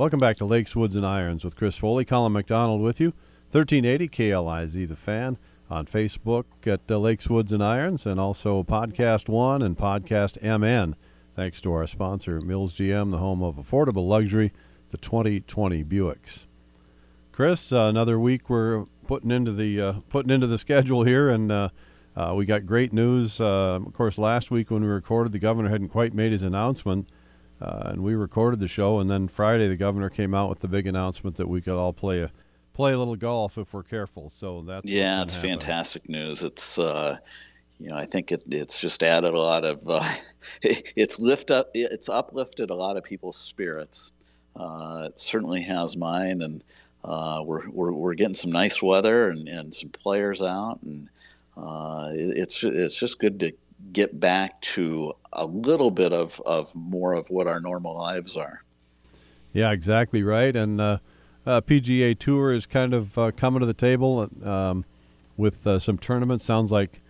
Welcome back to Lakes, Woods, and Irons with Chris Foley. Colin McDonald with you. 1380 KLIZ The Fan on Facebook at uh, Lakes, Woods, and Irons, and also Podcast One and Podcast MN. Thanks to our sponsor, Mills GM, the home of affordable luxury, the 2020 Buicks. Chris, uh, another week we're putting into the uh, putting into the schedule here, and uh, uh, we got great news. Uh, of course, last week when we recorded, the governor hadn't quite made his announcement uh, and we recorded the show. And then Friday, the governor came out with the big announcement that we could all play a play a little golf if we're careful. So that's yeah, it's happen. fantastic news. It's uh, you know I think it, it's just added a lot of uh, it's lift up it's uplifted a lot of people's spirits. Uh, it certainly has mine, and uh, we're, we're we're getting some nice weather and, and some players out, and uh, it, it's it's just good to get back to a little bit of, of more of what our normal lives are. Yeah, exactly right. And uh, uh, PGA Tour is kind of uh, coming to the table um, with uh, some tournaments. Sounds like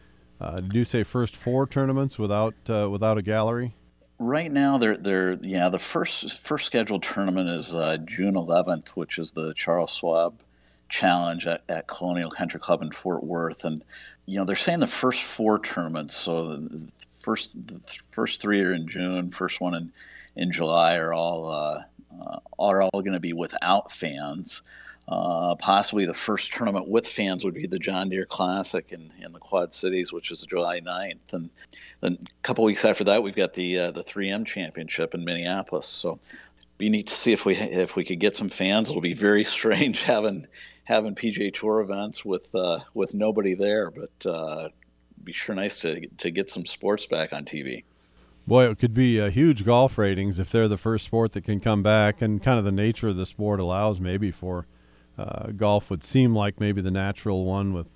uh, did you say first four tournaments without uh, without a gallery? Right now, they're they're yeah the first first scheduled tournament is June 11th, which is the Charles Schwab Challenge at, at Colonial Country Club in Fort Worth, and you know, they're saying the first four tournaments. So the first the first three are in June. First one in in July are all uh, uh, are all going to be without fans. Uh, possibly the first tournament with fans would be the John Deere Classic in, in the Quad Cities, which is July 9th. And then a couple weeks after that, we've got the uh, the 3M Championship in Minneapolis. So be neat to see if we if we could get some fans. It'll be very strange having having PGA Tour events with uh, with nobody there, but uh, be sure nice to to get some sports back on TV. Boy, it could be a huge golf ratings if they're the first sport that can come back, and kind of the nature of the sport allows maybe for uh, golf would seem like maybe the natural one with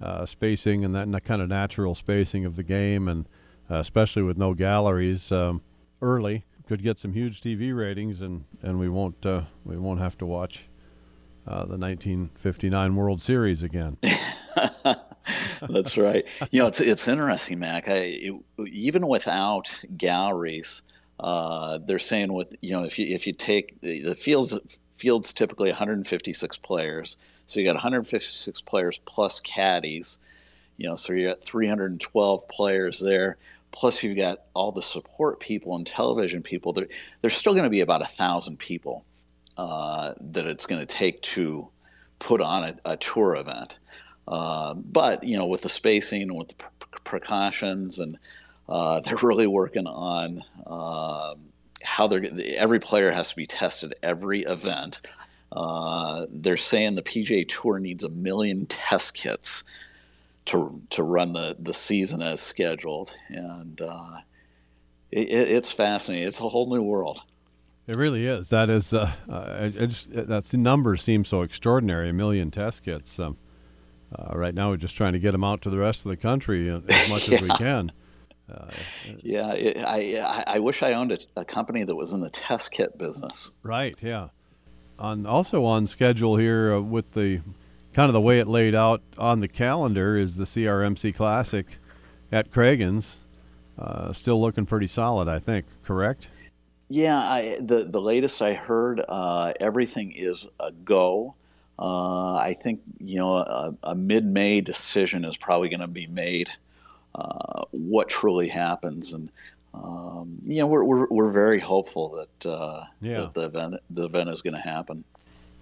uh, spacing and that kind of natural spacing of the game, and uh, especially with no galleries um, early could get some huge TV ratings, and, and we won't uh, we won't have to watch uh, the 1959 World Series again. That's right. You know, it's it's interesting, Mac. I, it, even without galleries, uh, they're saying with you know if you if you take the fields fields typically 156 players, so you got 156 players plus caddies. You know, so you got 312 players there. Plus, you've got all the support people and television people. There, there's still going to be about a thousand people uh, that it's going to take to put on a, a tour event. Uh, but you know, with the spacing and with the precautions, and uh, they're really working on um, how they're. Every player has to be tested every event. Uh, they're saying the PGA Tour needs a million test kits to to run the the season as scheduled, and uh, it, it's fascinating. It's a whole new world. It really is. That is. Uh, I, I just that's the number seems so extraordinary. A million test kits. Um, uh, right now, we're just trying to get them out to the rest of the country uh, as much yeah. as we can. Uh, yeah, it, I I wish I owned a, a, company that was in the test kit business. Right. Yeah. On also on schedule here uh, with the kind of the way it laid out on the calendar is the CRMC Classic at Cragun's. Uh, still looking pretty solid, I think. Correct. Yeah, I, the the latest I heard, uh, everything is a go. Uh, I think you know a, a mid-May decision is probably going to be made. Uh, what truly happens, and um, you know we're, we're, we're very hopeful that, uh, yeah. that the event the event is going to happen.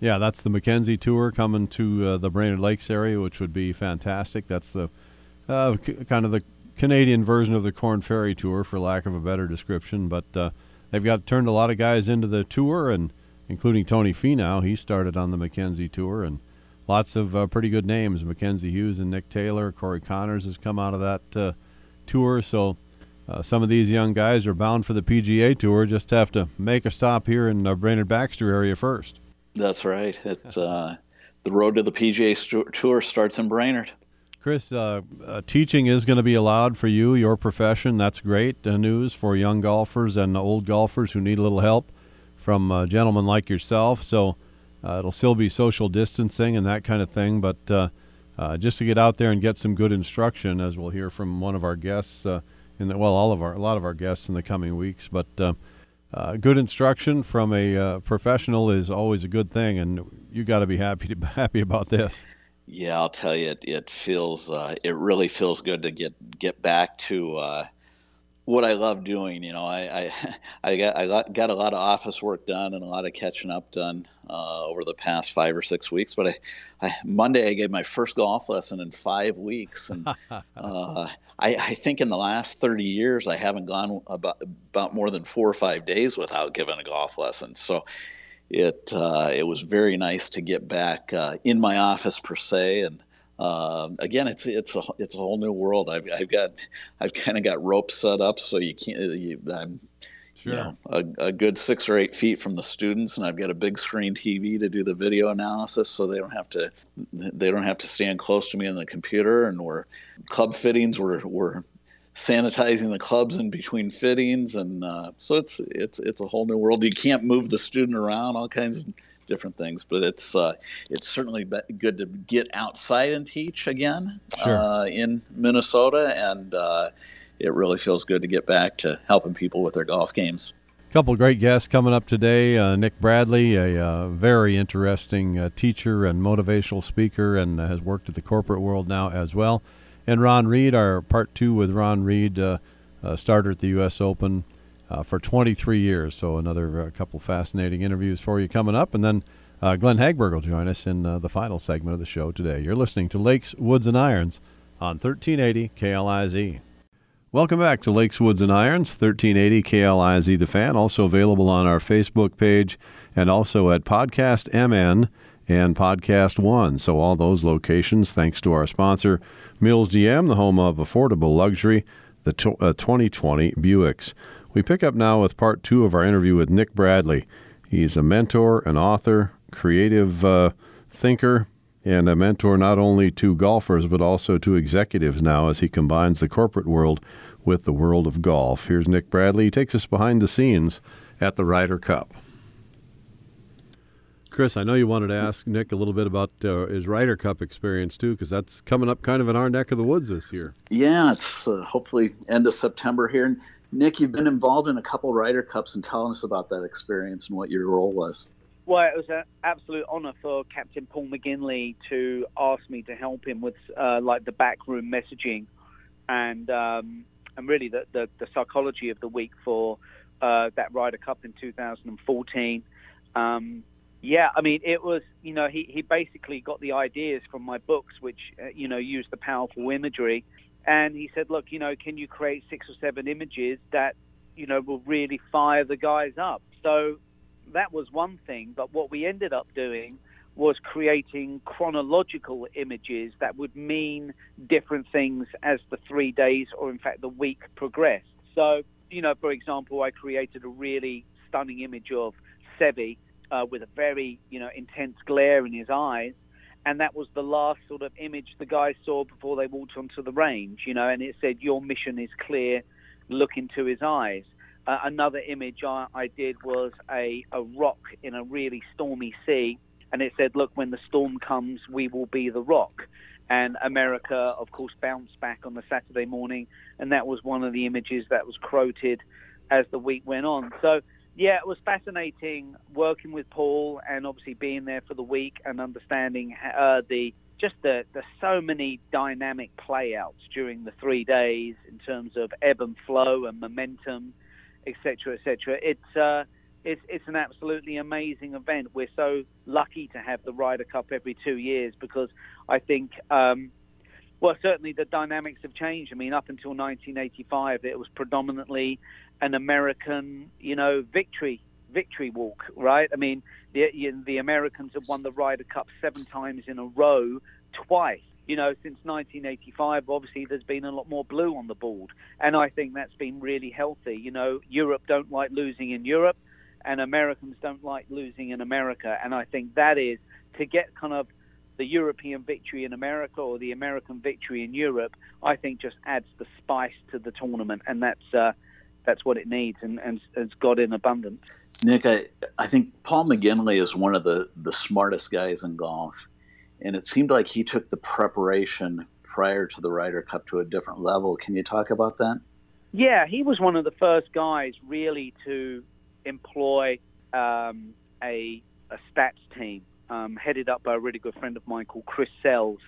Yeah, that's the Mackenzie Tour coming to uh, the Brainerd Lakes area, which would be fantastic. That's the uh, c- kind of the Canadian version of the Corn Ferry Tour, for lack of a better description, but they've got turned a lot of guys into the tour, and including Tony Finau. He started on the Mackenzie Tour, and lots of uh, pretty good names: Mackenzie Hughes and Nick Taylor. Corey Conners has come out of that uh, tour, so. Uh, some of these young guys are bound for the PGA Tour. Just have to make a stop here in the Brainerd Baxter area first. That's right. It, uh, the road to the PGA Tour starts in Brainerd. Chris, uh, uh, teaching is going to be allowed for you, your profession. That's great uh, news for young golfers and old golfers who need a little help from uh, gentlemen like yourself. So uh, it'll still be social distancing and that kind of thing, but just to get out there and get some good instruction, as we'll hear from one of our guests in the, well, all of our a lot of our guests in the coming weeks. But uh, good instruction from a uh, professional is always a good thing, and you got to be happy to happy about this. Yeah, I'll tell you, it, it feels uh, it really feels good to get get back to uh, what I love doing. You know, I, I, I got I got, got a lot of office work done and a lot of catching up done uh, over the past five or six weeks. But I, I, Monday I gave my first golf lesson in five weeks, and uh, I, I, think in the last thirty years I haven't gone about about more than four or five days without giving a golf lesson. So. It uh, it was very nice to get back uh, in my office per se, and um, again, it's it's a it's a whole new world. I've, I've got I've kind of got ropes set up so you can't. You, I'm sure. you know a, a, good six or eight feet from the students, and I've got a big screen TV to do the video analysis, so they don't have to they don't have to stand close to me on the computer. And we're club fittings. We're we're sanitizing the clubs in between fittings, and uh, so it's it's it's a whole new world. You can't move the student around. All kinds of different things. But it's uh, it's certainly good to get outside and teach again sure. uh, in Minnesota, and uh, it really feels good to get back to helping people with their golf games. Couple great guests coming up today. Uh, Nick Bradley, a uh, very interesting uh, teacher and motivational speaker, and has worked at the corporate world now as well. And Ron Read, our part two with Ron Read, starter at the U.S. Open uh, for 23 years. So another uh, couple fascinating interviews for you coming up, and then uh, Glenn Hagberg will join us in uh, the final segment of the show today. You're listening to Lakes, Woods, and Irons on 1380 KLIZ. Welcome back to Lakes, Woods, and Irons, 1380 KLIZ The Fan, also available on our Facebook page and also at Podcast MN and Podcast One. So, all those locations, thanks to our sponsor, Mills GM, the home of affordable luxury, the uh, 2020 Buicks. We pick up now with part two of our interview with Nick Bradley. He's a mentor, an author, creative uh, thinker, and a mentor not only to golfers but also to executives now as he combines the corporate world with the world of golf. Here's Nick Bradley. He takes us behind the scenes at the Ryder Cup. Chris, I know you wanted to ask Nick a little bit about uh, his Ryder Cup experience too, because that's coming up kind of in our neck of the woods this year. Yeah, it's uh, hopefully end of September here. Nick, you've been involved in a couple Ryder Cups, and telling us about that experience and what your role was. Well, it was an absolute honour for Captain Paul McGinley to ask me to help him with uh, like the backroom messaging, and um, and really the, the, the psychology of the week for uh, that Ryder Cup in 2014. Um, yeah, I mean, it was, you know, he, he basically got the ideas from my books, which, uh, you know, use the powerful imagery and he said, look, you know, can you create six or seven images that, you know, will really fire the guys up? So that was one thing. But what we ended up doing was creating chronological images that would mean different things as the three days or, in fact, the week progressed. So, you know, for example, I created a really stunning image of Seve uh, with a very, you know, intense glare in his eyes and that was the last sort of image the guys saw before they walked onto the range, you know, and it said, Your mission is clear, look into his eyes. Uh, another image I, I did was a, a rock in a really stormy sea, and it said, Look, when the storm comes, we will be the rock. And America, of course, bounced back on the Saturday morning, and that was one of the images that was quoted as the week went on. So, yeah, it was fascinating working with Paul and obviously being there for the week and understanding uh, the just the, the so many dynamic playouts during the three days in terms of ebb and flow and momentum, etc., etc. It's uh, it's it's an absolutely amazing event. We're so lucky to have the Ryder Cup every two years because I think. Um, well, certainly the dynamics have changed. I mean, up until 1985, it was predominantly an American, you know, victory victory walk, right? I mean, the the Americans have won the Ryder Cup seven times in a row, twice. You know, since 1985, obviously there's been a lot more blue on the board, and I think that's been really healthy. You know, Europe don't like losing in Europe, and Americans don't like losing in America, and I think that is to get kind of the European victory in America or the American victory in Europe. I think just adds the spice to the tournament, and that's. Uh, that's what it needs and, and it's got in abundance. Nick, I, I think Paul McGinley is one of the, the smartest guys in golf. And it seemed like he took the preparation prior to the Ryder Cup to a different level. Can you talk about that? Yeah, he was one of the first guys really to employ um, a, a stats team um, headed up by a really good friend of mine called Chris Sells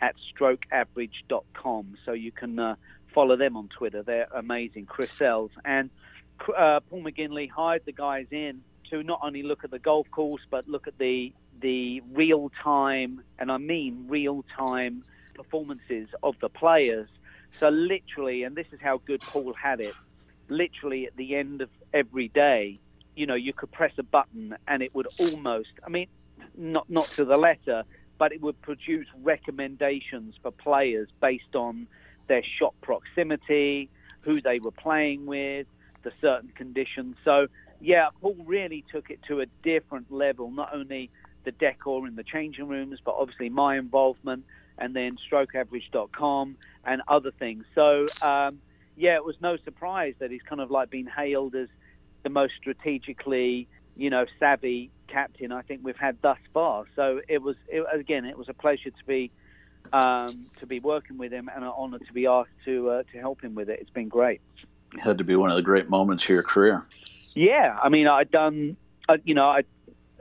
at strokeaverage.com. So you can uh, follow them on Twitter. They're amazing, Chris Sells. And uh, Paul McGinley hired the guys in to not only look at the golf course, but look at the the real time, and I mean real time performances of the players. So literally, and this is how good Paul had it. Literally at the end of every day, you know, you could press a button and it would almost, I mean, not not to the letter, but it would produce recommendations for players based on their shot proximity, who they were playing with, the certain conditions. So yeah, Paul really took it to a different level. Not only the decor in the changing rooms, but obviously my involvement, and then StrokeAverage.com and other things. So um, yeah, it was no surprise that he's kind of like been hailed as the most strategically, you know, savvy captain I think we've had thus far. So it was it, again, it was a pleasure to be um, to be working with him and an honour to be asked to uh, to help him with it. It's been great. It had to be one of the great moments of your career. Yeah, I mean, I'd done, uh, you know, I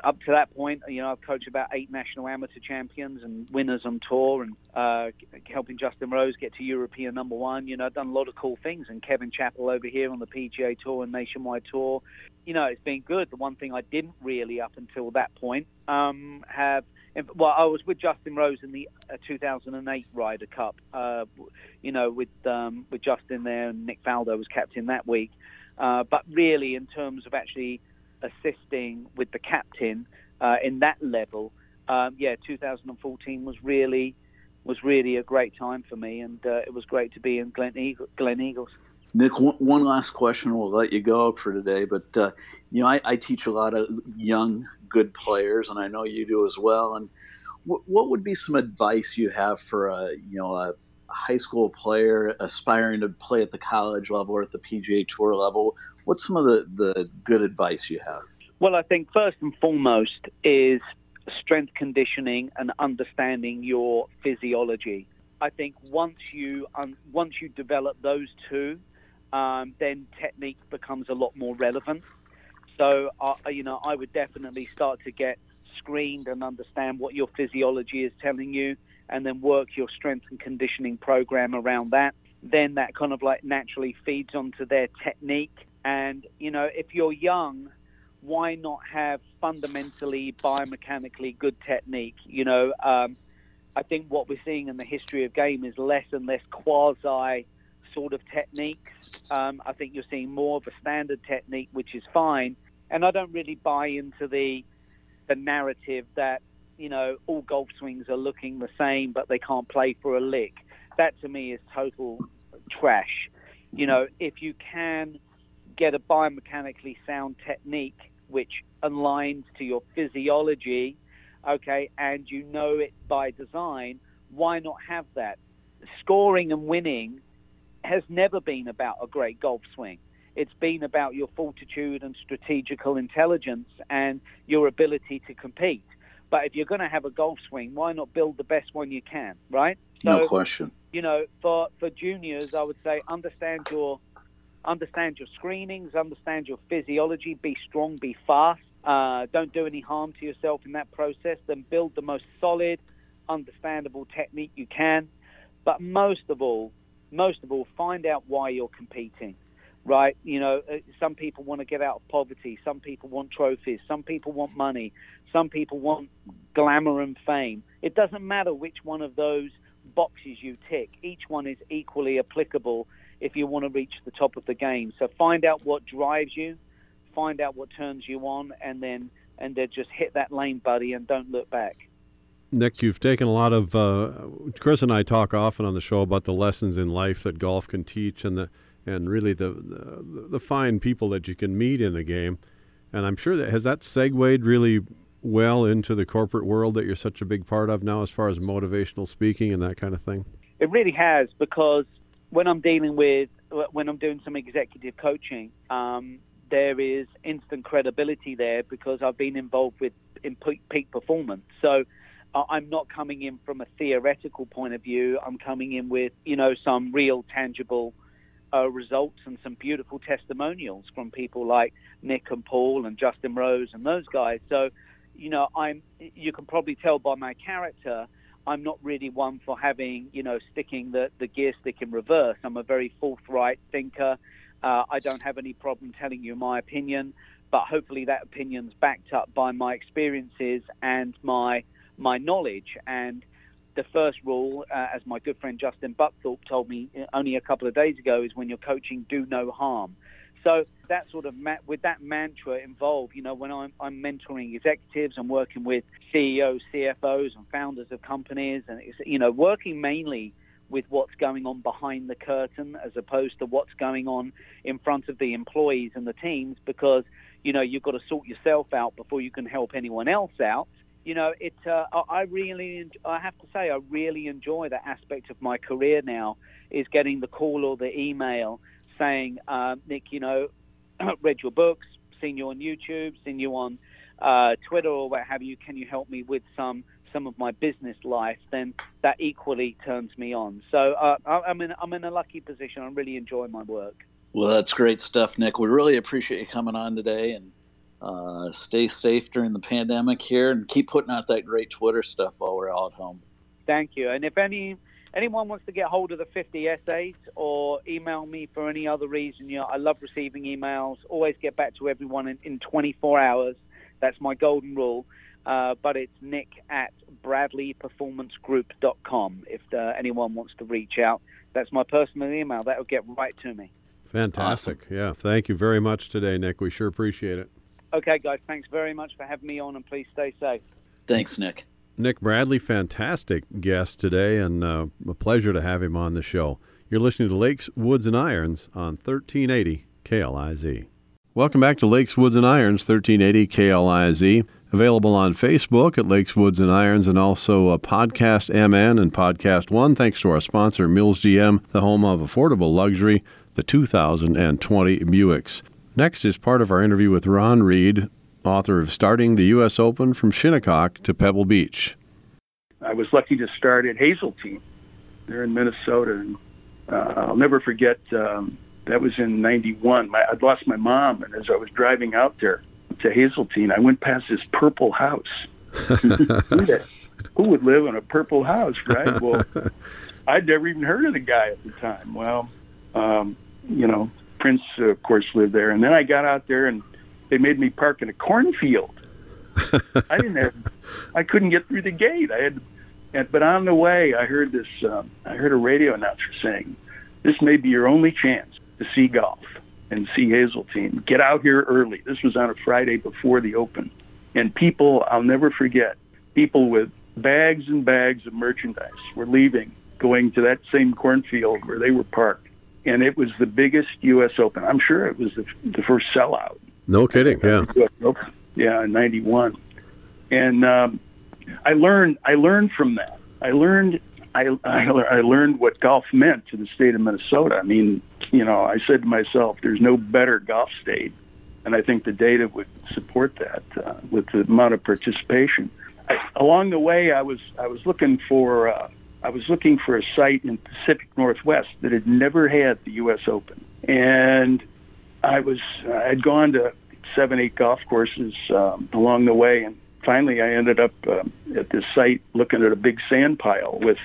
up to that point, you know, I've coached about eight national amateur champions and winners on tour, and uh, helping Justin Rose get to European number one. You know, I've done a lot of cool things, and Kevin Chappell over here on the PGA Tour and Nationwide Tour. You know, it's been good. The one thing I didn't really up until that point um, have well, I was with Justin Rose in the uh, 2008 Ryder Cup. Uh, you know, with um, with Justin there, and Nick Faldo was captain that week. Uh, but really, in terms of actually assisting with the captain uh, in that level, um, yeah, 2014 was really was really a great time for me, and uh, it was great to be in Glen, Eagle, Gleneagles. Nick, one last question. We'll let you go for today. But uh, you know, I, I, teach a lot of young, good players, and I know you do as well. And w- what would be some advice you have for a you know a high school player aspiring to play at the college level or at the PGA Tour level? What's some of the, the good advice you have? Well, I think first and foremost is strength conditioning and understanding your physiology. I think once you um, once you develop those two, um, then technique becomes a lot more relevant. So, uh, you know, I would definitely start to get screened and understand what your physiology is telling you, and then work your strength and conditioning program around that. Then that kind of like naturally feeds onto their technique and, you know, if you're young, why not have fundamentally biomechanically good technique? You know, um, I think what we're seeing in the history of game is less and less quasi sort of techniques. Um, I think you're seeing more of a standard technique, which is fine. And I don't really buy into the the narrative that you know all golf swings are looking the same, but they can't play for a lick. That to me is total trash. You know, if you can get a biomechanically sound technique which aligns to your physiology, okay, and you know it by design, why not have that? Scoring and winning has never been about a great golf swing. It's been about your fortitude and strategical intelligence and your ability to compete. But if you're going to have a golf swing, why not build the best one you can, right? So, no question. You know, for, for juniors, I would say understand your understand your screenings, understand your physiology, be strong, be fast. Uh, don't do any harm to yourself in that process. Then build the most solid, understandable technique you can. But most of all, most of all, find out why you're competing. Right? You know, uh, some people want to get out of poverty. Some people want trophies. Some people want money. Some people want glamour and fame. It doesn't matter which one of those boxes you tick. Each one is equally applicable if you want to reach the top of the game. So find out what drives you, find out what turns you on, and then and then just hit that lane, buddy, and don't look back. Nick, you've taken a lot of. Uh, Chris and I talk often on the show about the lessons in life that golf can teach, and the and really the the, the fine people that you can meet in the game. And I'm sure that has that segued really well into the corporate world that you're such a big part of now, as far as motivational speaking and that kind of thing. It really has because when I'm dealing with when I'm doing some executive coaching, um, there is instant credibility there because I've been involved with in peak performance. So uh, I'm not coming in from a theoretical point of view. I'm coming in with you know some real tangible uh, results and some beautiful testimonials from people like Nick and Paul and Justin Rose and those guys. So, you know, I'm you can probably tell by my character, I'm not really one for having, you know, sticking the, the gear stick in reverse. I'm a very forthright thinker. Uh, I don't have any problem telling you my opinion, but hopefully that opinion's backed up by my experiences and my my knowledge. And the first rule, uh, as my good friend Justin Buckthorp told me only a couple of days ago, is when you're coaching, do no harm. So that sort of ma- with that mantra involved, you know, when I'm, I'm mentoring executives and working with CEOs, CFOs, and founders of companies, and you know, working mainly with what's going on behind the curtain as opposed to what's going on in front of the employees and the teams, because you know you've got to sort yourself out before you can help anyone else out you know, it. Uh, I really, I have to say, I really enjoy that aspect of my career now. Is getting the call or the email saying, uh, Nick, you know, read your books, seen you on YouTube, seen you on uh, Twitter or what have you. Can you help me with some some of my business life? Then that equally turns me on. So uh, I'm in I'm in a lucky position. I really enjoy my work. Well, that's great stuff, Nick. We really appreciate you coming on today and uh, stay safe during the pandemic here and keep putting out that great Twitter stuff while we're all at home. Thank you. And if any anyone wants to get hold of the 50 essays or email me for any other reason, you know, I love receiving emails. Always get back to everyone in, in 24 hours. That's my golden rule. Uh, but it's nick at bradleyperformancegroup.com if uh, anyone wants to reach out. That's my personal email. That will get right to me. Fantastic. Awesome. Yeah. Thank you very much today, Nick. We sure appreciate it. Okay, guys, thanks very much for having me on, and please stay safe. Thanks, Nick. Nick Bradley, fantastic guest today, and uh, a pleasure to have him on the show. You're listening to Lakes, Woods, and Irons on 1380 KLIZ. Welcome back to Lakes, Woods, and Irons, 1380 KLIZ. Available on Facebook at Lakes, Woods, and Irons, and also a Podcast MN and Podcast One. Thanks to our sponsor, Mills GM, the home of affordable luxury, the 2020 Buicks. Next is part of our interview with Ron Read, author of Starting the U.S. Open from Shinnecock to Pebble Beach. I was lucky to start at Hazeltine there in Minnesota. And, uh, I'll never forget, um, that was in 91. My, I'd lost my mom, and as I was driving out there to Hazeltine, I went past this purple house. Who would live in a purple house, right? Well, I'd never even heard of the guy at the time. Well, um, you know, Prince, uh, of course, lived there. And then I got out there, and they made me park in a cornfield. I didn't have, I couldn't get through the gate. I had, and, but on the way, I heard this. Um, I heard a radio announcer saying, "This may be your only chance to see golf and see Hazeltine. Get out here early." This was on a Friday before the Open, and people, I'll never forget, people with bags and bags of merchandise were leaving, going to that same cornfield where they were parked and it was the biggest U.S. Open. I'm sure it was the, the first sellout. No kidding. Yeah. Yeah, '91, and um, I learned I learned from that. I learned I, I I learned what golf meant to the state of Minnesota. I mean, you know, I said to myself, "There's no better golf state," and I think the data would support that uh, with the amount of participation. I, along the way, I was I was looking for. Uh, I was looking for a site in Pacific Northwest that had never had the U.S. Open, and I was I had gone to seven, eight golf courses um, along the way, and finally I ended up uh, at this site looking at a big sand pile with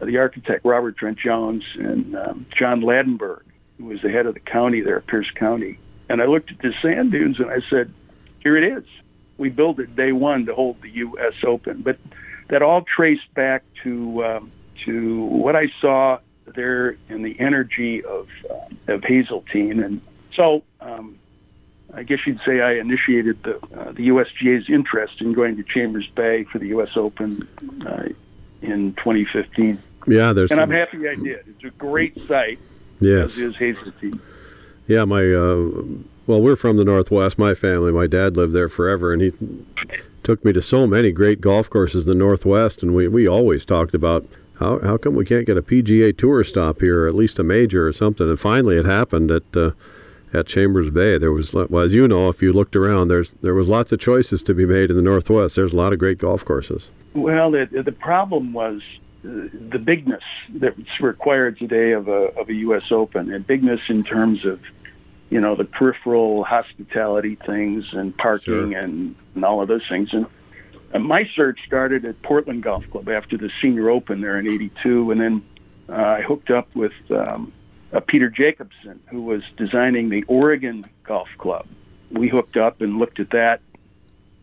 the architect Robert Trent Jones and um, John Ladenburg, who was the head of the county there, Pierce County. And I looked at the sand dunes and I said, "Here it is. We built it day one to hold the U.S. Open." But that all traced back to um, to what I saw there in the energy of uh, of Hazeltine, and so um, I guess you'd say I initiated the uh, the USGA's interest in going to Chambers Bay for the U.S. Open uh, in 2015. Yeah, there's and some... I'm happy I did. It's a great site. Yes, as is Hazeltine. Yeah, my uh, well, we're from the Northwest. My family, my dad lived there forever, and he took me to so many great golf courses in the Northwest, and we we always talked about how how come we can't get a PGA Tour stop here, or at least a major or something? And finally, it happened at uh, at Chambers Bay. There was, well, as you know, if you looked around, there's there was lots of choices to be made in the Northwest. There's a lot of great golf courses. Well, the the problem was the bigness that's required today of a of a U.S. Open, and bigness in terms of you know the peripheral hospitality things and parking Sure. and, and all of those things. And uh, my search started at Portland Golf Club after the Senior Open there in '82, and then uh, I hooked up with um, uh, Peter Jacobsen, who was designing the Oregon Golf Club. We hooked up and looked at that,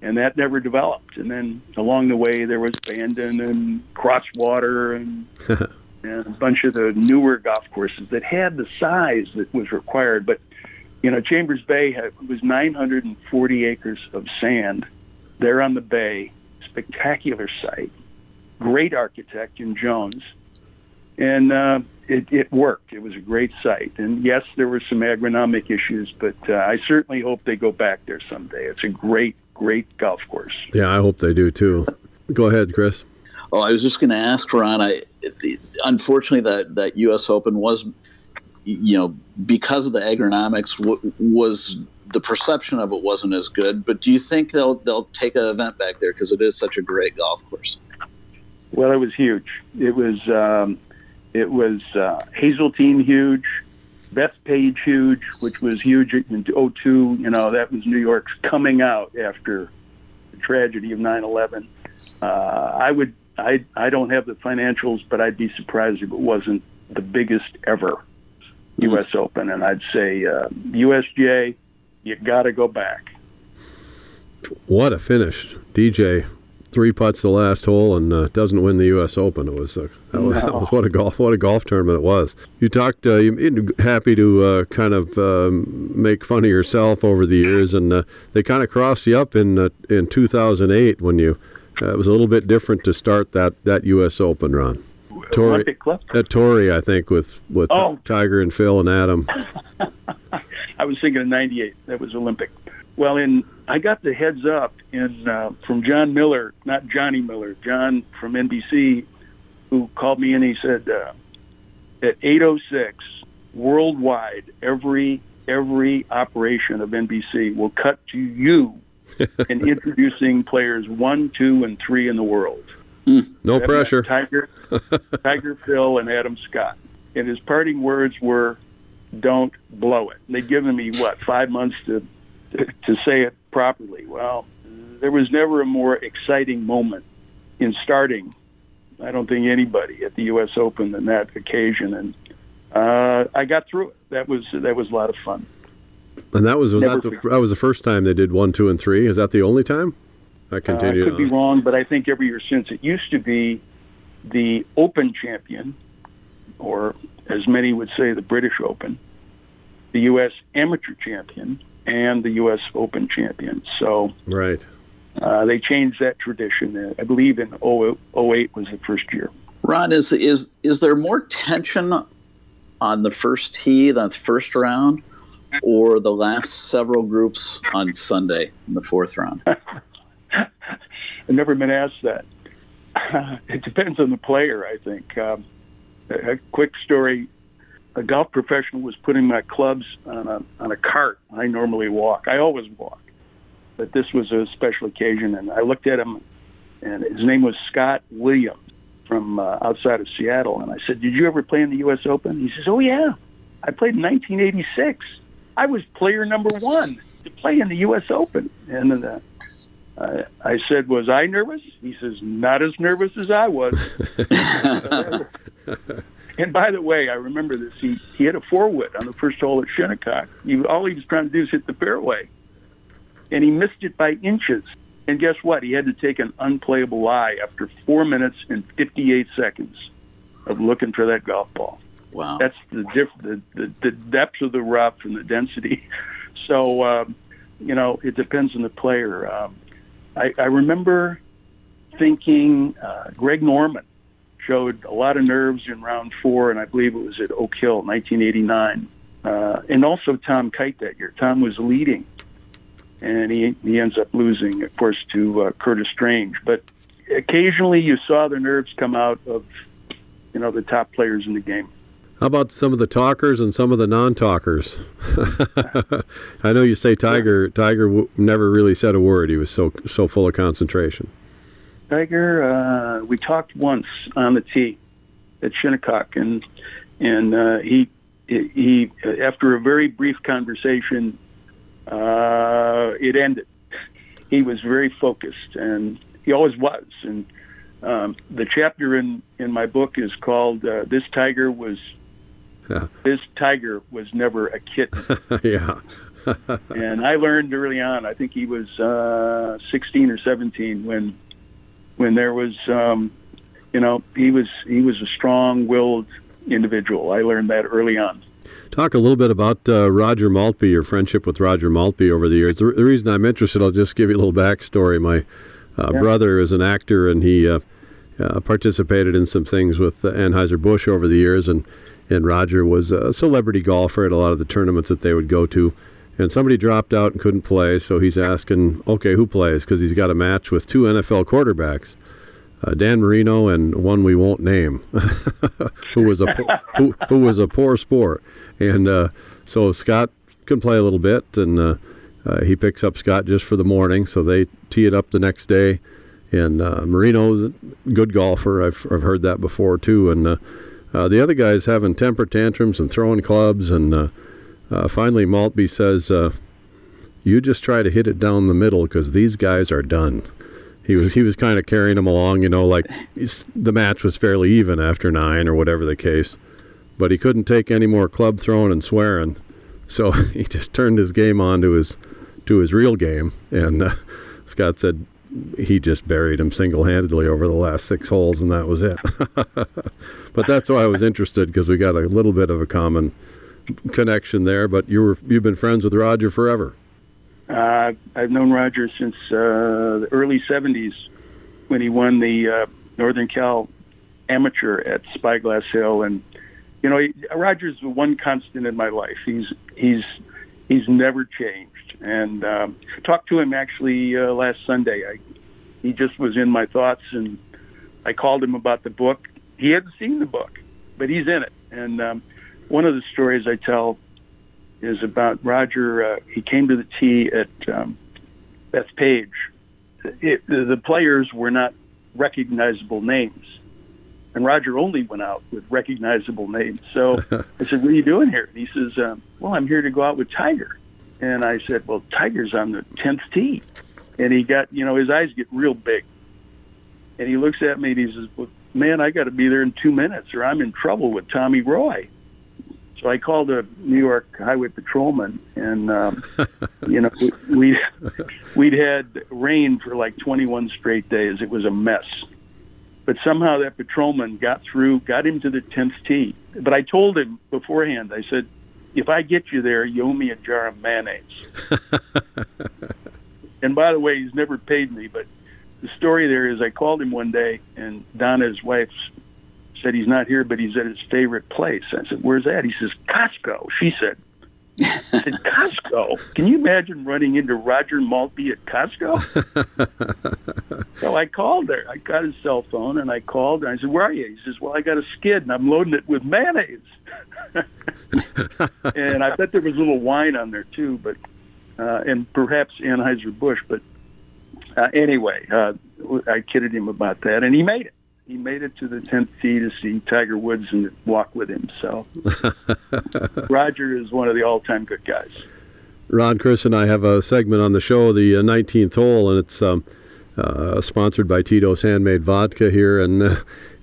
and that never developed. And then along the way, there was Bandon and Crosswater and and a bunch of the newer golf courses that had the size that was required. But you know, Chambers Bay had, was 940 acres of sand there on the bay, spectacular site, great architect in Jones, and uh, it, it worked. It was a great site. And yes, there were some agronomic issues, but uh, I certainly hope they go back there someday. It's a great, great golf course. Yeah, I hope they do too. Go ahead, Chris. Oh, I was just going to ask Ron. I, unfortunately, that that U.S. Open was, you know, because of the agronomics, w- was the perception of it wasn't as good. But do you think they'll they'll take an event back there because it is such a great golf course? Well, it was huge. It was um, it was uh, Hazeltine huge, Beth Page huge, which was huge in '02. You know, that was New York's coming out after the tragedy of 9/11. Uh, I would I I don't have the financials, but I'd be surprised if it wasn't the biggest ever U.S. Open, and I'd say uh, USGA. You got to go back. What a finish, DJ. Three putts the last hole and uh, doesn't win the U.S. Open. It was, uh, that was that was what a golf what a golf tournament it was. You talked. Uh, you happy to uh, kind of um, make fun of yourself over the years, and uh, they kind of crossed you up in uh, in 2008 when you. Uh, it was a little bit different to start that that U.S. Open run. Club. at Torrey, I think, with with Oh. Tiger and Phil and Adam. I was thinking of '98. That was Olympic. Well, in I got the heads up in uh, from John Miller, not Johnny Miller, John from NBC, who called me and he said uh, at 8:06 worldwide, every every operation of NBC will cut to you in introducing players one, two, and three in the world. No That pressure. Tiger, Tiger Phil, and Adam Scott. And his parting words were, "Don't blow it." They'd given me what five months to to say it properly. Well, there was never a more exciting moment in starting. I don't think anybody at the U.S. Open than that occasion, and uh, I got through it. That was that was a lot of fun. And that was was Never that the, that was the first time they did one, two, and three. Is that the only time? I Uh, I could be wrong, but I think every year since it used to be the Open champion, or as many would say, the British Open, the U.S. Amateur champion, and the U.S. Open champion. So Right. uh, they changed that tradition. Uh, I believe in 08 was the first year. Ron, is is is there more tension on the first tee, the first round, or the last several groups on Sunday in the fourth round? I've never been asked that. it depends on the player, I think. Um, a, a quick story: a golf professional was putting my clubs on a on a cart. I normally walk. I always walk, but this was a special occasion, and I looked at him, and his name was Scott Williams from uh, outside of Seattle, and I said, "Did you ever play in the U.S. Open?" He says, "Oh yeah, I played in 1986. I was player number one to play in the U.S. Open." And then, uh, uh, I said, "Was I nervous?" He says, "Not as nervous as I was." and by the way, I remember this. He he hit a four wood on the first hole at Shinnecock. He, all he was trying to do is hit the fairway, and he missed it by inches. And guess what? He had to take an unplayable lie after four minutes and 58 seconds of looking for that golf ball. Wow. That's the diff, the, the the depth of the rough and the density. So, um, you know, it depends on the player. Um, I, I remember thinking uh, Greg Norman showed a lot of nerves in round four, and I believe it was at Oak Hill, 1989, uh, and also Tom Kite that year. Tom was leading, and he he ends up losing, of course, to uh, Curtis Strange. But occasionally, you saw the nerves come out of you know the top players in the game. How about some of the talkers and some of the non-talkers? I know you say Tiger. Tiger w- never really said a word. He was so so full of concentration. Tiger, uh, we talked once on the tee at Shinnecock, and and uh, he he after a very brief conversation, uh, it ended. He was very focused, and he always was. And um, the chapter in in my book is called uh, "This Tiger Was." Yeah. This tiger was never a kitten. yeah. and I learned early on. I think he was uh, 16 or 17 when when there was, um, you know, he was he was a strong-willed individual. I learned that early on. Talk a little bit about uh, Roger Maltbie, your friendship with Roger Maltbie over the years. The, the, reason I'm interested, I'll just give you a little backstory. My uh, yeah. brother is an actor, and he uh, uh participated in some things with Anheuser Busch over the years, and and Roger was a celebrity golfer at a lot of the tournaments that they would go to. And somebody dropped out and couldn't play, so he's asking, okay, who plays? Because he's got a match with two NFL quarterbacks, uh, Dan Marino and one we won't name, who was a who, who was a poor sport. And uh, so Scott can play a little bit, and uh, uh, he picks up Scott just for the morning. So they tee it up the next day. And uh, Marino's a good golfer. I've, I've heard that before too. And uh, the other guy's having temper tantrums and throwing clubs, and uh, finally Maltbie says, uh, "You just try to hit it down the middle because these guys are done." He was he was kind of carrying him along, you know, like the match was fairly even after nine or whatever the case, but he couldn't take any more club throwing and swearing, so he just turned his game on to his to his real game, and uh, Scott said, he just buried him single-handedly over the last six holes, and that was it. but that's why I was interested because we got a little bit of a common connection there. But you were you've been friends with Roger forever. Uh, I've known Roger since uh, the early '70s when he won the uh, Northern Cal Amateur at Spyglass Hill, and you know he, Roger's the one constant in my life. He's he's he's never changed and um, talked to him actually uh, last Sunday. I, he just was in my thoughts, and I called him about the book. He hadn't seen the book, but he's in it. And um, one of the stories I tell is about Roger. Uh, he came to the tee at um, Bethpage. It, the players were not recognizable names. And Roger only went out with recognizable names. So I said, "What are you doing here?" And he says, um, "Well, I'm here to go out with Tiger." And I said, well, Tiger's on the 10th tee. And he got, you know, his eyes get real big. And he looks at me and he says, well, man, I got to be there in two minutes or I'm in trouble with Tommy Roy. So I called a New York highway patrolman, and um, you know we, we we'd had rain for like 21 straight days. It was a mess, but somehow that patrolman got through, got him to the 10th tee. But I told him beforehand. I said, if I get you there, you owe me a jar of mayonnaise. and by the way, he's never paid me, but the story there is I called him one day, and Donna, his wife, said he's not here, but he's at his favorite place. I said, "Where's that?" He says, "Costco." She said, I said, Costco? Can you imagine running into Roger Maltbie at Costco? so I called there. I got his cell phone and I called and I said, Where are you? He says, Well, I got a skid and I'm loading it with mayonnaise. and I bet there was a little wine on there too, but uh, and perhaps Anheuser Busch. But uh, anyway, uh, I kidded him about that, and he made it. He made it to the tenth tee to see Tiger Woods and walk with him. So Roger is one of the all-time good guys. Ron, Chris, and I have a segment on the show, the 19th hole, and it's um, uh, sponsored by Tito's Handmade Vodka here. And uh,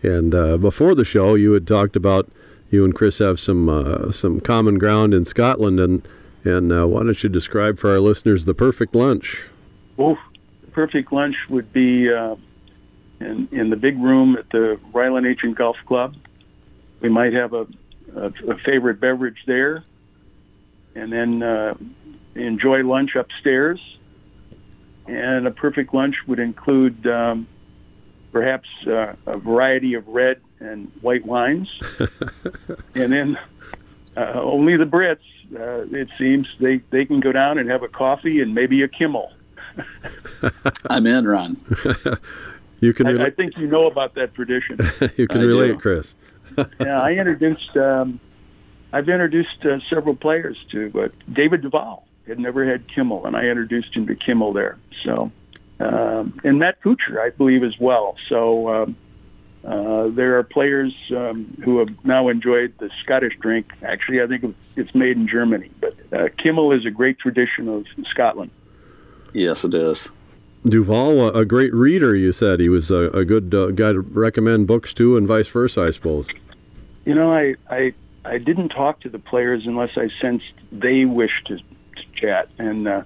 and uh, before the show, you had talked about you and Chris have some uh, some common ground in Scotland, and and uh, why don't you describe for our listeners the perfect lunch? The perfect lunch would be uh, in in the big room at the Royal and Ancient Golf Club. We might have a, a, a favorite beverage there, and then uh, enjoy lunch upstairs. And a perfect lunch would include um, perhaps uh, a variety of red and white wines, and then uh, only the Brits, uh, it seems, they they can go down and have a coffee and maybe a Kümmel. I'm in, Ron. you can. I, I, think you know about that tradition. you can I relate, do. Chris. yeah, I introduced. Um, I've introduced uh, several players to, but David Duval had never had Kümmel, and I introduced him to Kümmel there. So um, and Matt Kuchar, I believe, as well. So um, uh, there are players um, who have now enjoyed the Scottish drink. Actually, I think it's made in Germany, but uh, Kümmel is a great tradition of Scotland. Yes, it is. Duval, a great reader, you said he was a, a good uh, guy to recommend books to, and vice versa, I suppose. You know, I, I I didn't talk to the players unless I sensed they wished to, to chat, and uh,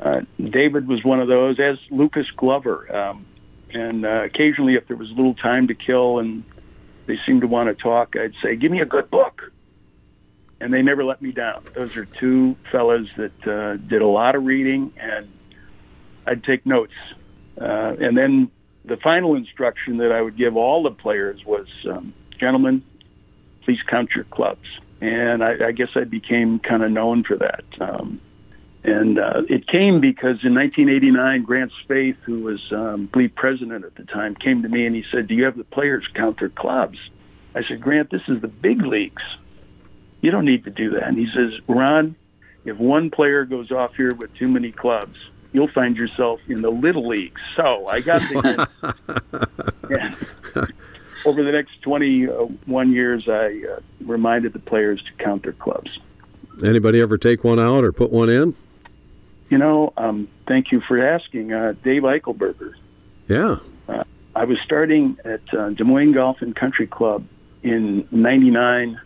uh, David was one of those, as Lucas Glover. Um, and uh, occasionally, if there was a little time to kill and they seemed to want to talk, I'd say, "Give me a good book," and they never let me down. Those are two fellas that uh, did a lot of reading, and I'd take notes. Uh, and then the final instruction that I would give all the players was, um, "Gentlemen, please count your clubs." And I, I guess I became kind of known for that. Um, and uh, it came because in 1989, Grant Spaeth, who was, um, I president at the time, came to me and he said, "Do you have the players count their clubs?" I said, "Grant, this is the big leagues. You don't need to do that." And he says, "Ron, if one player goes off here with too many clubs, you'll find yourself in the little leagues." So I got to. Over the next 21 years, I uh, reminded the players to count their clubs. Anybody ever take one out or put one in? You know, um, thank you for asking. Uh, Dave Eichelberger. Yeah. Uh, I was starting at uh, Des Moines Golf and Country Club in 99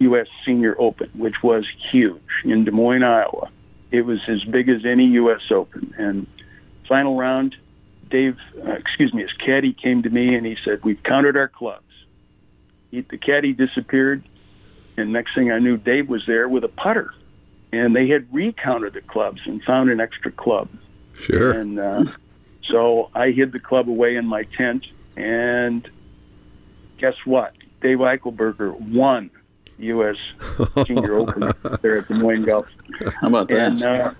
U.S. Senior Open, which was huge in Des Moines, Iowa. It was as big as any U.S. Open. And final round, Dave, uh, excuse me, his caddy came to me and he said, We've counted our clubs. He, the caddy disappeared. And next thing I knew, Dave was there with a putter and they had recounted the clubs and found an extra club. Sure. And uh, so I hid the club away in my tent, and guess what? Dave Eichelberger won U.S. Senior Open there at Des Moines Golf. How about that? And uh,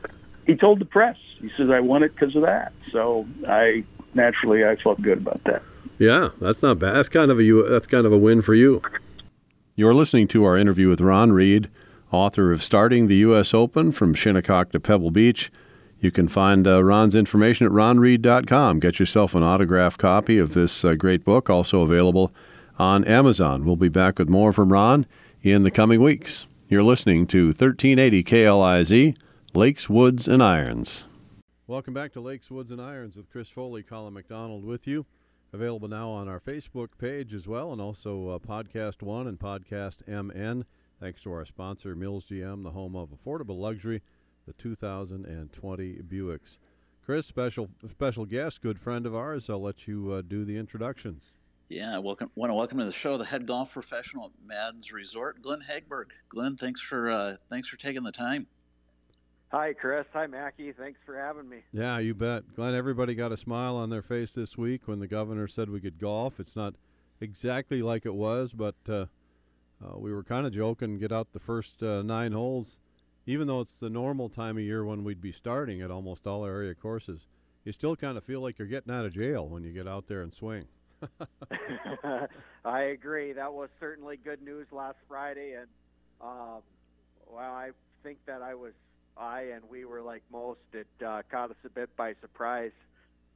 he told the press, he says, "I won it because of that." So I naturally I felt good about that. Yeah, that's not bad. That's kind of a that's kind of a win for you. You're listening to our interview with Ron Read author of Starting the U.S. Open from Shinnecock to Pebble Beach. You can find uh, Ron's information at ronread.com. Get yourself an autographed copy of this uh, great book, also available on Amazon. We'll be back with more from Ron in the coming weeks. You're listening to 1380 KLIZ, Lakes, Woods, and Irons. Welcome back to Lakes, Woods, and Irons with Chris Foley, Colin McDonald with you. Available now on our Facebook page as well, and also uh, Podcast One and Podcast MN. Thanks to our sponsor, Mills GM, the home of affordable luxury, the 2020 Buicks. Chris, special special guest, good friend of ours. I'll let you uh, do the introductions. Yeah, welcome. Want to welcome to the show the head golf professional at Madden's Resort, Glenn Hagberg. Glenn, thanks for uh, thanks for taking the time. Hi, Chris. Hi, Mackie. Thanks for having me. Yeah, you bet, Glenn. Everybody got a smile on their face this week when the governor said we could golf. It's not exactly like it was, but uh, uh, we were kind of joking, get out the first uh, nine holes, even though it's the normal time of year when we'd be starting at almost all area courses. You still kind of feel like you're getting out of jail when you get out there and swing. I agree. That was certainly good news last Friday, and um, well, I think that I was I and we were like most. It uh, caught us a bit by surprise.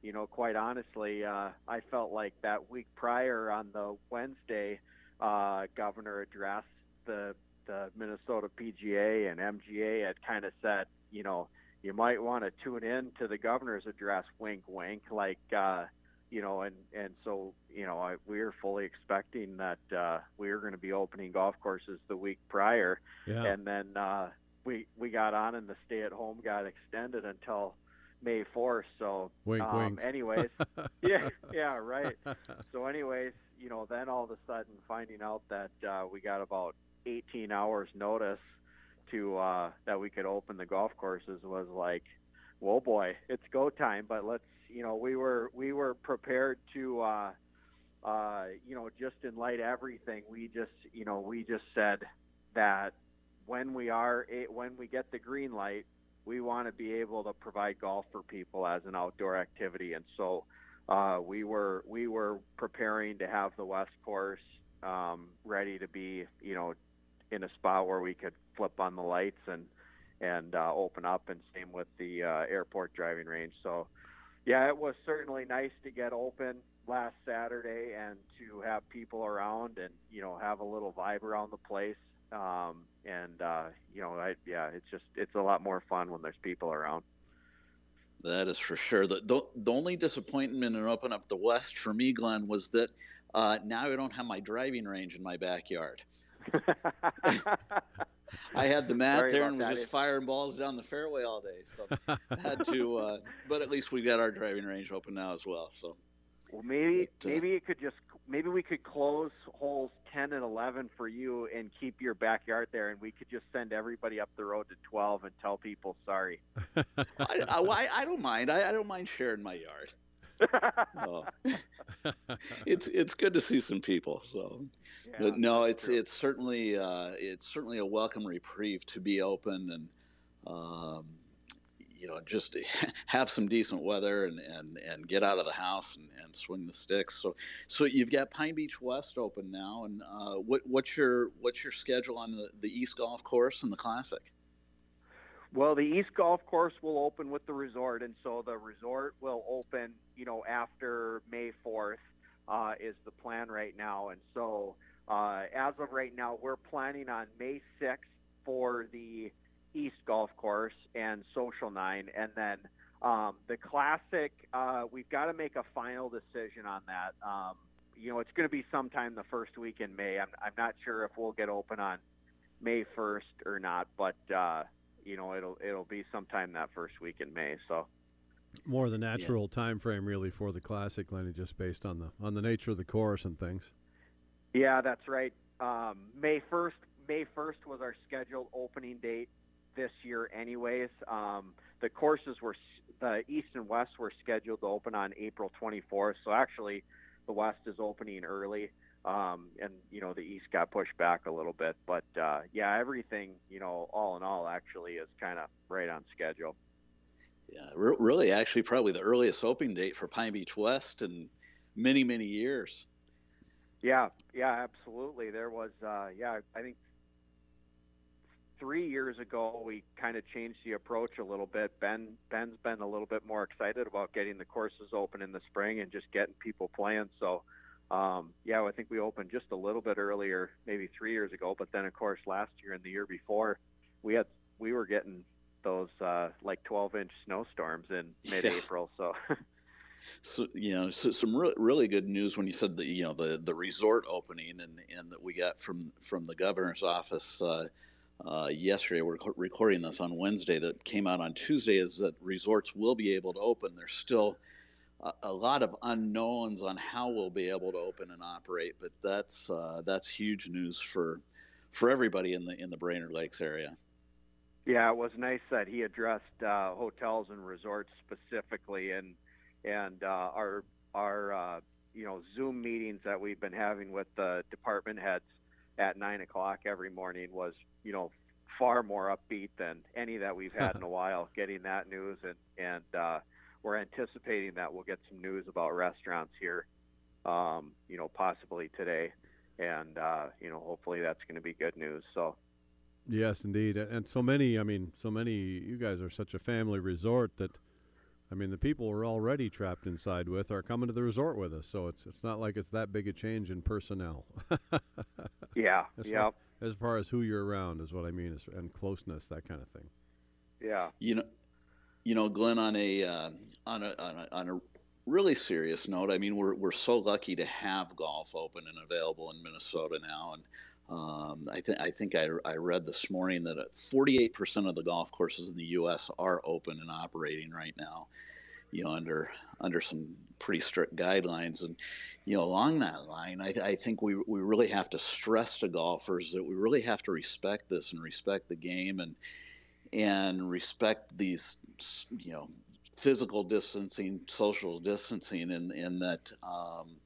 You know, quite honestly, uh, I felt like that week prior on the Wednesday uh, governor address, the the Minnesota PGA and MGA had kind of said, you know, you might want to tune in to the governor's address, wink, wink, like, uh, you know, and and so you know, I, we were fully expecting that uh, we were going to be opening golf courses the week prior, yeah. and then uh, we we got on and the stay at home got extended until May 4th. So, wink, um, wink. anyways, yeah, yeah, right. So, anyways, you know, then all of a sudden finding out that uh, we got about 18 hours notice to uh, that we could open the golf courses was like, whoa, boy, it's go time. But let's, you know, we were we were prepared to, uh, uh, you know, just in light everything. We just, you know, we just said that when we are when we get the green light, we want to be able to provide golf for people as an outdoor activity, and so uh, we were we were preparing to have the West Course um, ready to be, you know, in a spot where we could flip on the lights and and uh, open up, and same with the uh, airport driving range. So yeah, it was certainly nice to get open last Saturday and to have people around and you know have a little vibe around the place. Um, and uh, you know, I, yeah, it's just it's a lot more fun when there's people around. That is for sure. The, the, the only disappointment in opening up the West for me, Glenn, was that uh, now I don't have my driving range in my backyard. I had the mat Sorry there and was that. just firing balls down the fairway all day. So I had to, uh, but at least we got our driving range open now as well. So Well, maybe But, uh, maybe it could just maybe we could close holes ten and eleven for you and keep your backyard there, and we could just send everybody up the road to twelve and tell people sorry. I, I, I don't mind. I, I don't mind sharing my yard. Oh. it's it's good to see some people. So, Yeah, but no, it's true. it's certainly uh, it's certainly a welcome reprieve to be open and um, you know just have some decent weather and, and, and get out of the house and, and swing the sticks. So so you've got Pine Beach West open now, and uh, what what's your what's your schedule on the, the East Golf Course and the Classic? Well, the East Golf Course will open with the resort, and so the resort will open, you know, after May 4th uh, is the plan right now. And so, uh, as of right now, we're planning on May 6th for the East Golf Course and Social Nine, and then um, the Classic. Uh, we've got to make a final decision on that. Um, you know, it's going to be sometime the first week in May. I'm, I'm not sure if we'll get open on May 1st or not, but uh, you know it'll it'll be sometime that first week in May. So More the natural time frame, really, for the classic, Lenny, just based on the on the nature of the course and things. yeah, that's right. Um, May 1st May 1st was our scheduled opening date this year, anyways. Um, the courses were the East and West were scheduled to open on April 24th. So actually, the West is opening early. Um, and you know the East got pushed back a little bit, but uh, yeah, everything you know, all in all, actually is kind of right on schedule. Yeah, re- really, actually, probably the earliest opening date for Pine Beach West in many, many years. Yeah, yeah, absolutely. There was, uh, yeah, I think three years ago we kind of changed the approach a little bit. Ben Ben's been a little bit more excited about getting the courses open in the spring and just getting people playing. So, um, yeah, I think we opened just a little bit earlier, maybe three years ago. But then, of course, last year and the year before, we had we were getting those uh, like 12 inch snowstorms in mid-April. So. So you know, so some really, really good news when you said the you know the the resort opening and and that we got from from the governor's office uh, uh, yesterday. We're recording this on Wednesday. That came out on Tuesday. Is that resorts will be able to open? There's still a, a lot of unknowns on how we'll be able to open and operate, but that's uh, that's huge news for for everybody in the in the Brainerd Lakes area. Yeah, it was nice that he addressed uh, hotels and resorts specifically, and and uh, our our uh, you know Zoom meetings that we've been having with the department heads at nine o'clock every morning was you know far more upbeat than any that we've had in a while. Getting that news, and and uh, we're anticipating that we'll get some news about restaurants here, um, you know, possibly today, and uh, you know hopefully that's going to be good news. So. Yes, indeed, and so many. I mean, so many. You guys are such a family resort that, I mean, the people we're already trapped inside with are coming to the resort with us. So it's it's not like it's that big a change in personnel. Yeah, as, yeah, far, as far as who you're around is what I mean, is, and closeness, that kind of thing. yeah. You know, you know, Glenn. On a uh, on a on a on a really serious note, I mean, we're we're so lucky to have golf open and available in Minnesota now, and um, I think I think I, I read this morning that 48% of the golf courses in the U.S. are open and operating right now. You know, under under some pretty strict guidelines, and you know, along that line, I, I think we we really have to stress to golfers that we really have to respect this and respect the game and and respect these you know physical distancing, social distancing, and and that um,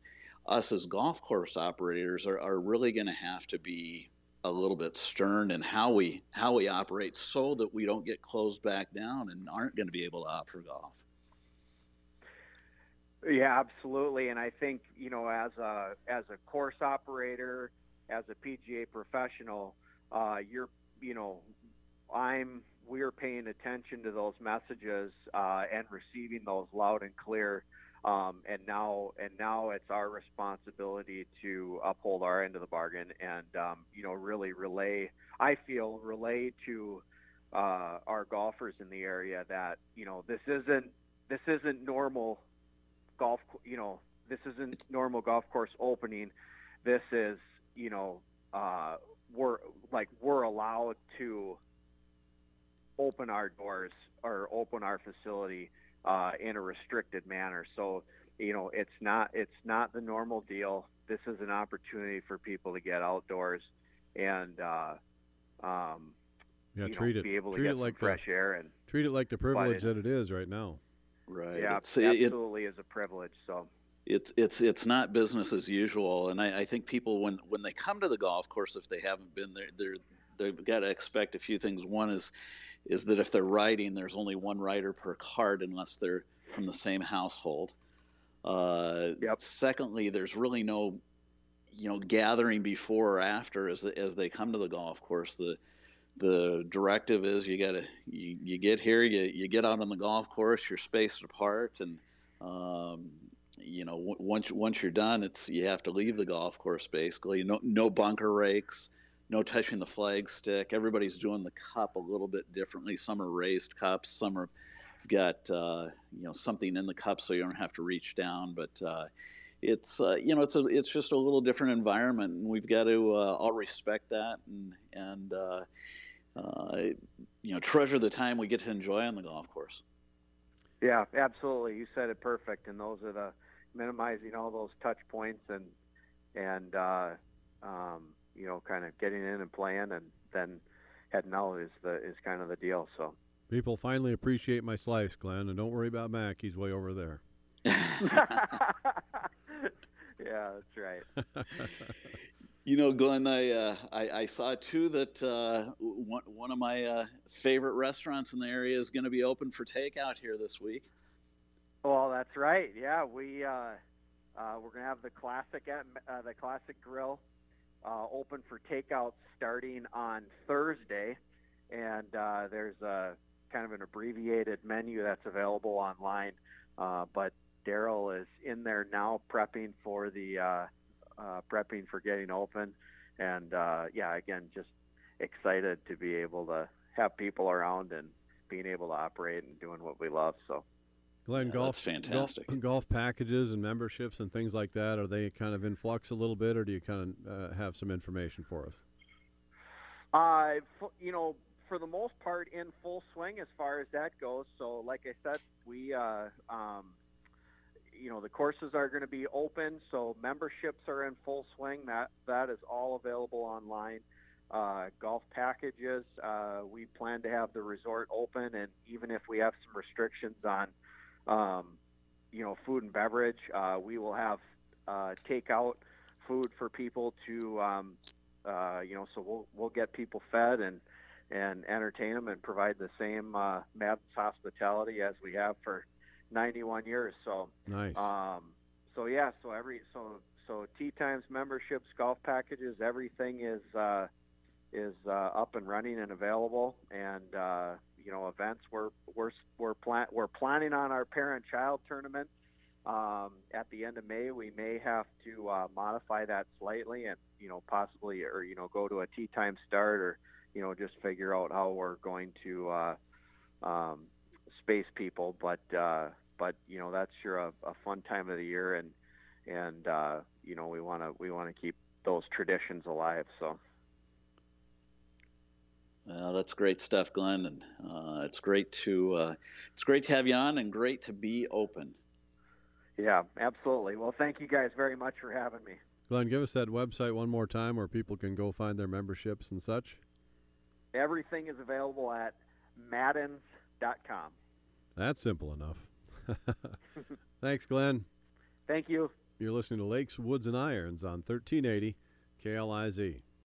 us as golf course operators are, are really going to have to be a little bit stern in how we how we operate so that we don't get closed back down and aren't going to be able to opt for golf. Yeah, absolutely. And I think you know, as a as a course operator, as a PGA professional, uh, you're you know, I'm we are paying attention to those messages uh, and receiving those loud and clear. Um, and now, and now it's our responsibility to uphold our end of the bargain, and um, you know, really relay. I feel relay to uh, our golfers in the area that you know this isn't this isn't normal golf. You know, this isn't normal golf course opening. This is you know uh, we're like we're allowed to open our doors or open our facility uh, in a restricted manner. So you know it's not it's not the normal deal. This is an opportunity for people to get outdoors and uh, um, yeah, treat know, it be able to treat get it like some fresh the, air and treat it like the privilege it- that it is right now. Right. yeah, It's, it, absolutely is a privilege. So it's it's it's not business as usual, and I, I think people when when they come to the golf course, if they haven't been there, they're they've got to expect a few things. One is is that if they're riding, there's only one rider per card unless they're from the same household. Uh, Yep. Secondly, there's really no you know gathering before or after as as they come to the golf course. The the directive is you got to you, you get here, you you get out on the golf course, you're spaced apart, and um, you know w- once once you're done, it's you have to leave the golf course basically. No no bunker rakes, no touching the flag stick. Everybody's doing the cup a little bit differently. Some are raised cups, some are have got uh, you know something in the cup so you don't have to reach down, but. Uh, it's uh, you know it's a it's just a little different environment, and we've got to uh, all respect that and and uh, uh, you know treasure the time we get to enjoy on the golf course. Yeah, absolutely. You said it perfect, and those are the minimizing all those touch points and and uh, um, you know, kind of getting in and playing, and then heading out is the is kind of the deal. So People finally appreciate my slice, Glenn, and don't worry about Mac. He's way over there. yeah, that's right. You know, Glenn, I uh, I, I saw too that uh, one one of my uh, favorite restaurants in the area is going to be open for takeout here this week. Well, that's right. Yeah, we uh, uh, we're gonna have the classic at uh, the classic grill uh, open for takeout starting on Thursday, and uh, there's a kind of an abbreviated menu that's available online. Uh, but Daryl is in there now prepping for the uh, uh, prepping for getting open, and uh, yeah, again, just excited to be able to have people around and being able to operate and doing what we love. So. Glenn, Yeah, golf that's fantastic. Golf, golf packages and memberships and things like that are they kind of in flux a little bit, or do you kind of uh, have some information for us? Uh, you know, for the most part, in full swing as far as that goes. So, like I said, we, uh, um, you know, the courses are going to be open. So memberships are in full swing. That that is all available online. Uh, golf packages. Uh, we plan to have the resort open, and even if we have some restrictions on, um, you know, food and beverage, uh, we will have uh, takeout food for people to um, uh, you know, so we'll we'll get people fed and and entertain them and provide the same uh, Madden's hospitality as we have for 91 years. So, Nice. um, so yeah, so every so so tee times memberships, golf packages, everything is uh, is uh, up and running and available. And uh, you know, events we're we're we're plan we're planning on our parent child tournament. Um, at the end of May, we may have to uh, modify that slightly, and you know, possibly, or you know, go to a tee time start, or you know, just figure out how we're going to uh, um, space people. But uh, but you know, that's sure a, a fun time of the year, and and uh, you know, we want to we want to keep those traditions alive. So Uh, that's great stuff, Glenn, and uh, it's great to uh, it's great to have you on, and great to be open. yeah, absolutely. Well, thank you guys very much for having me. Glenn, give us that website one more time where people can go find their memberships and such. Everything is available at maddens.com. That's simple enough. Thanks, Glenn. Thank you. You're listening to Lakes, Woods, and Irons on 1380 KLIZ.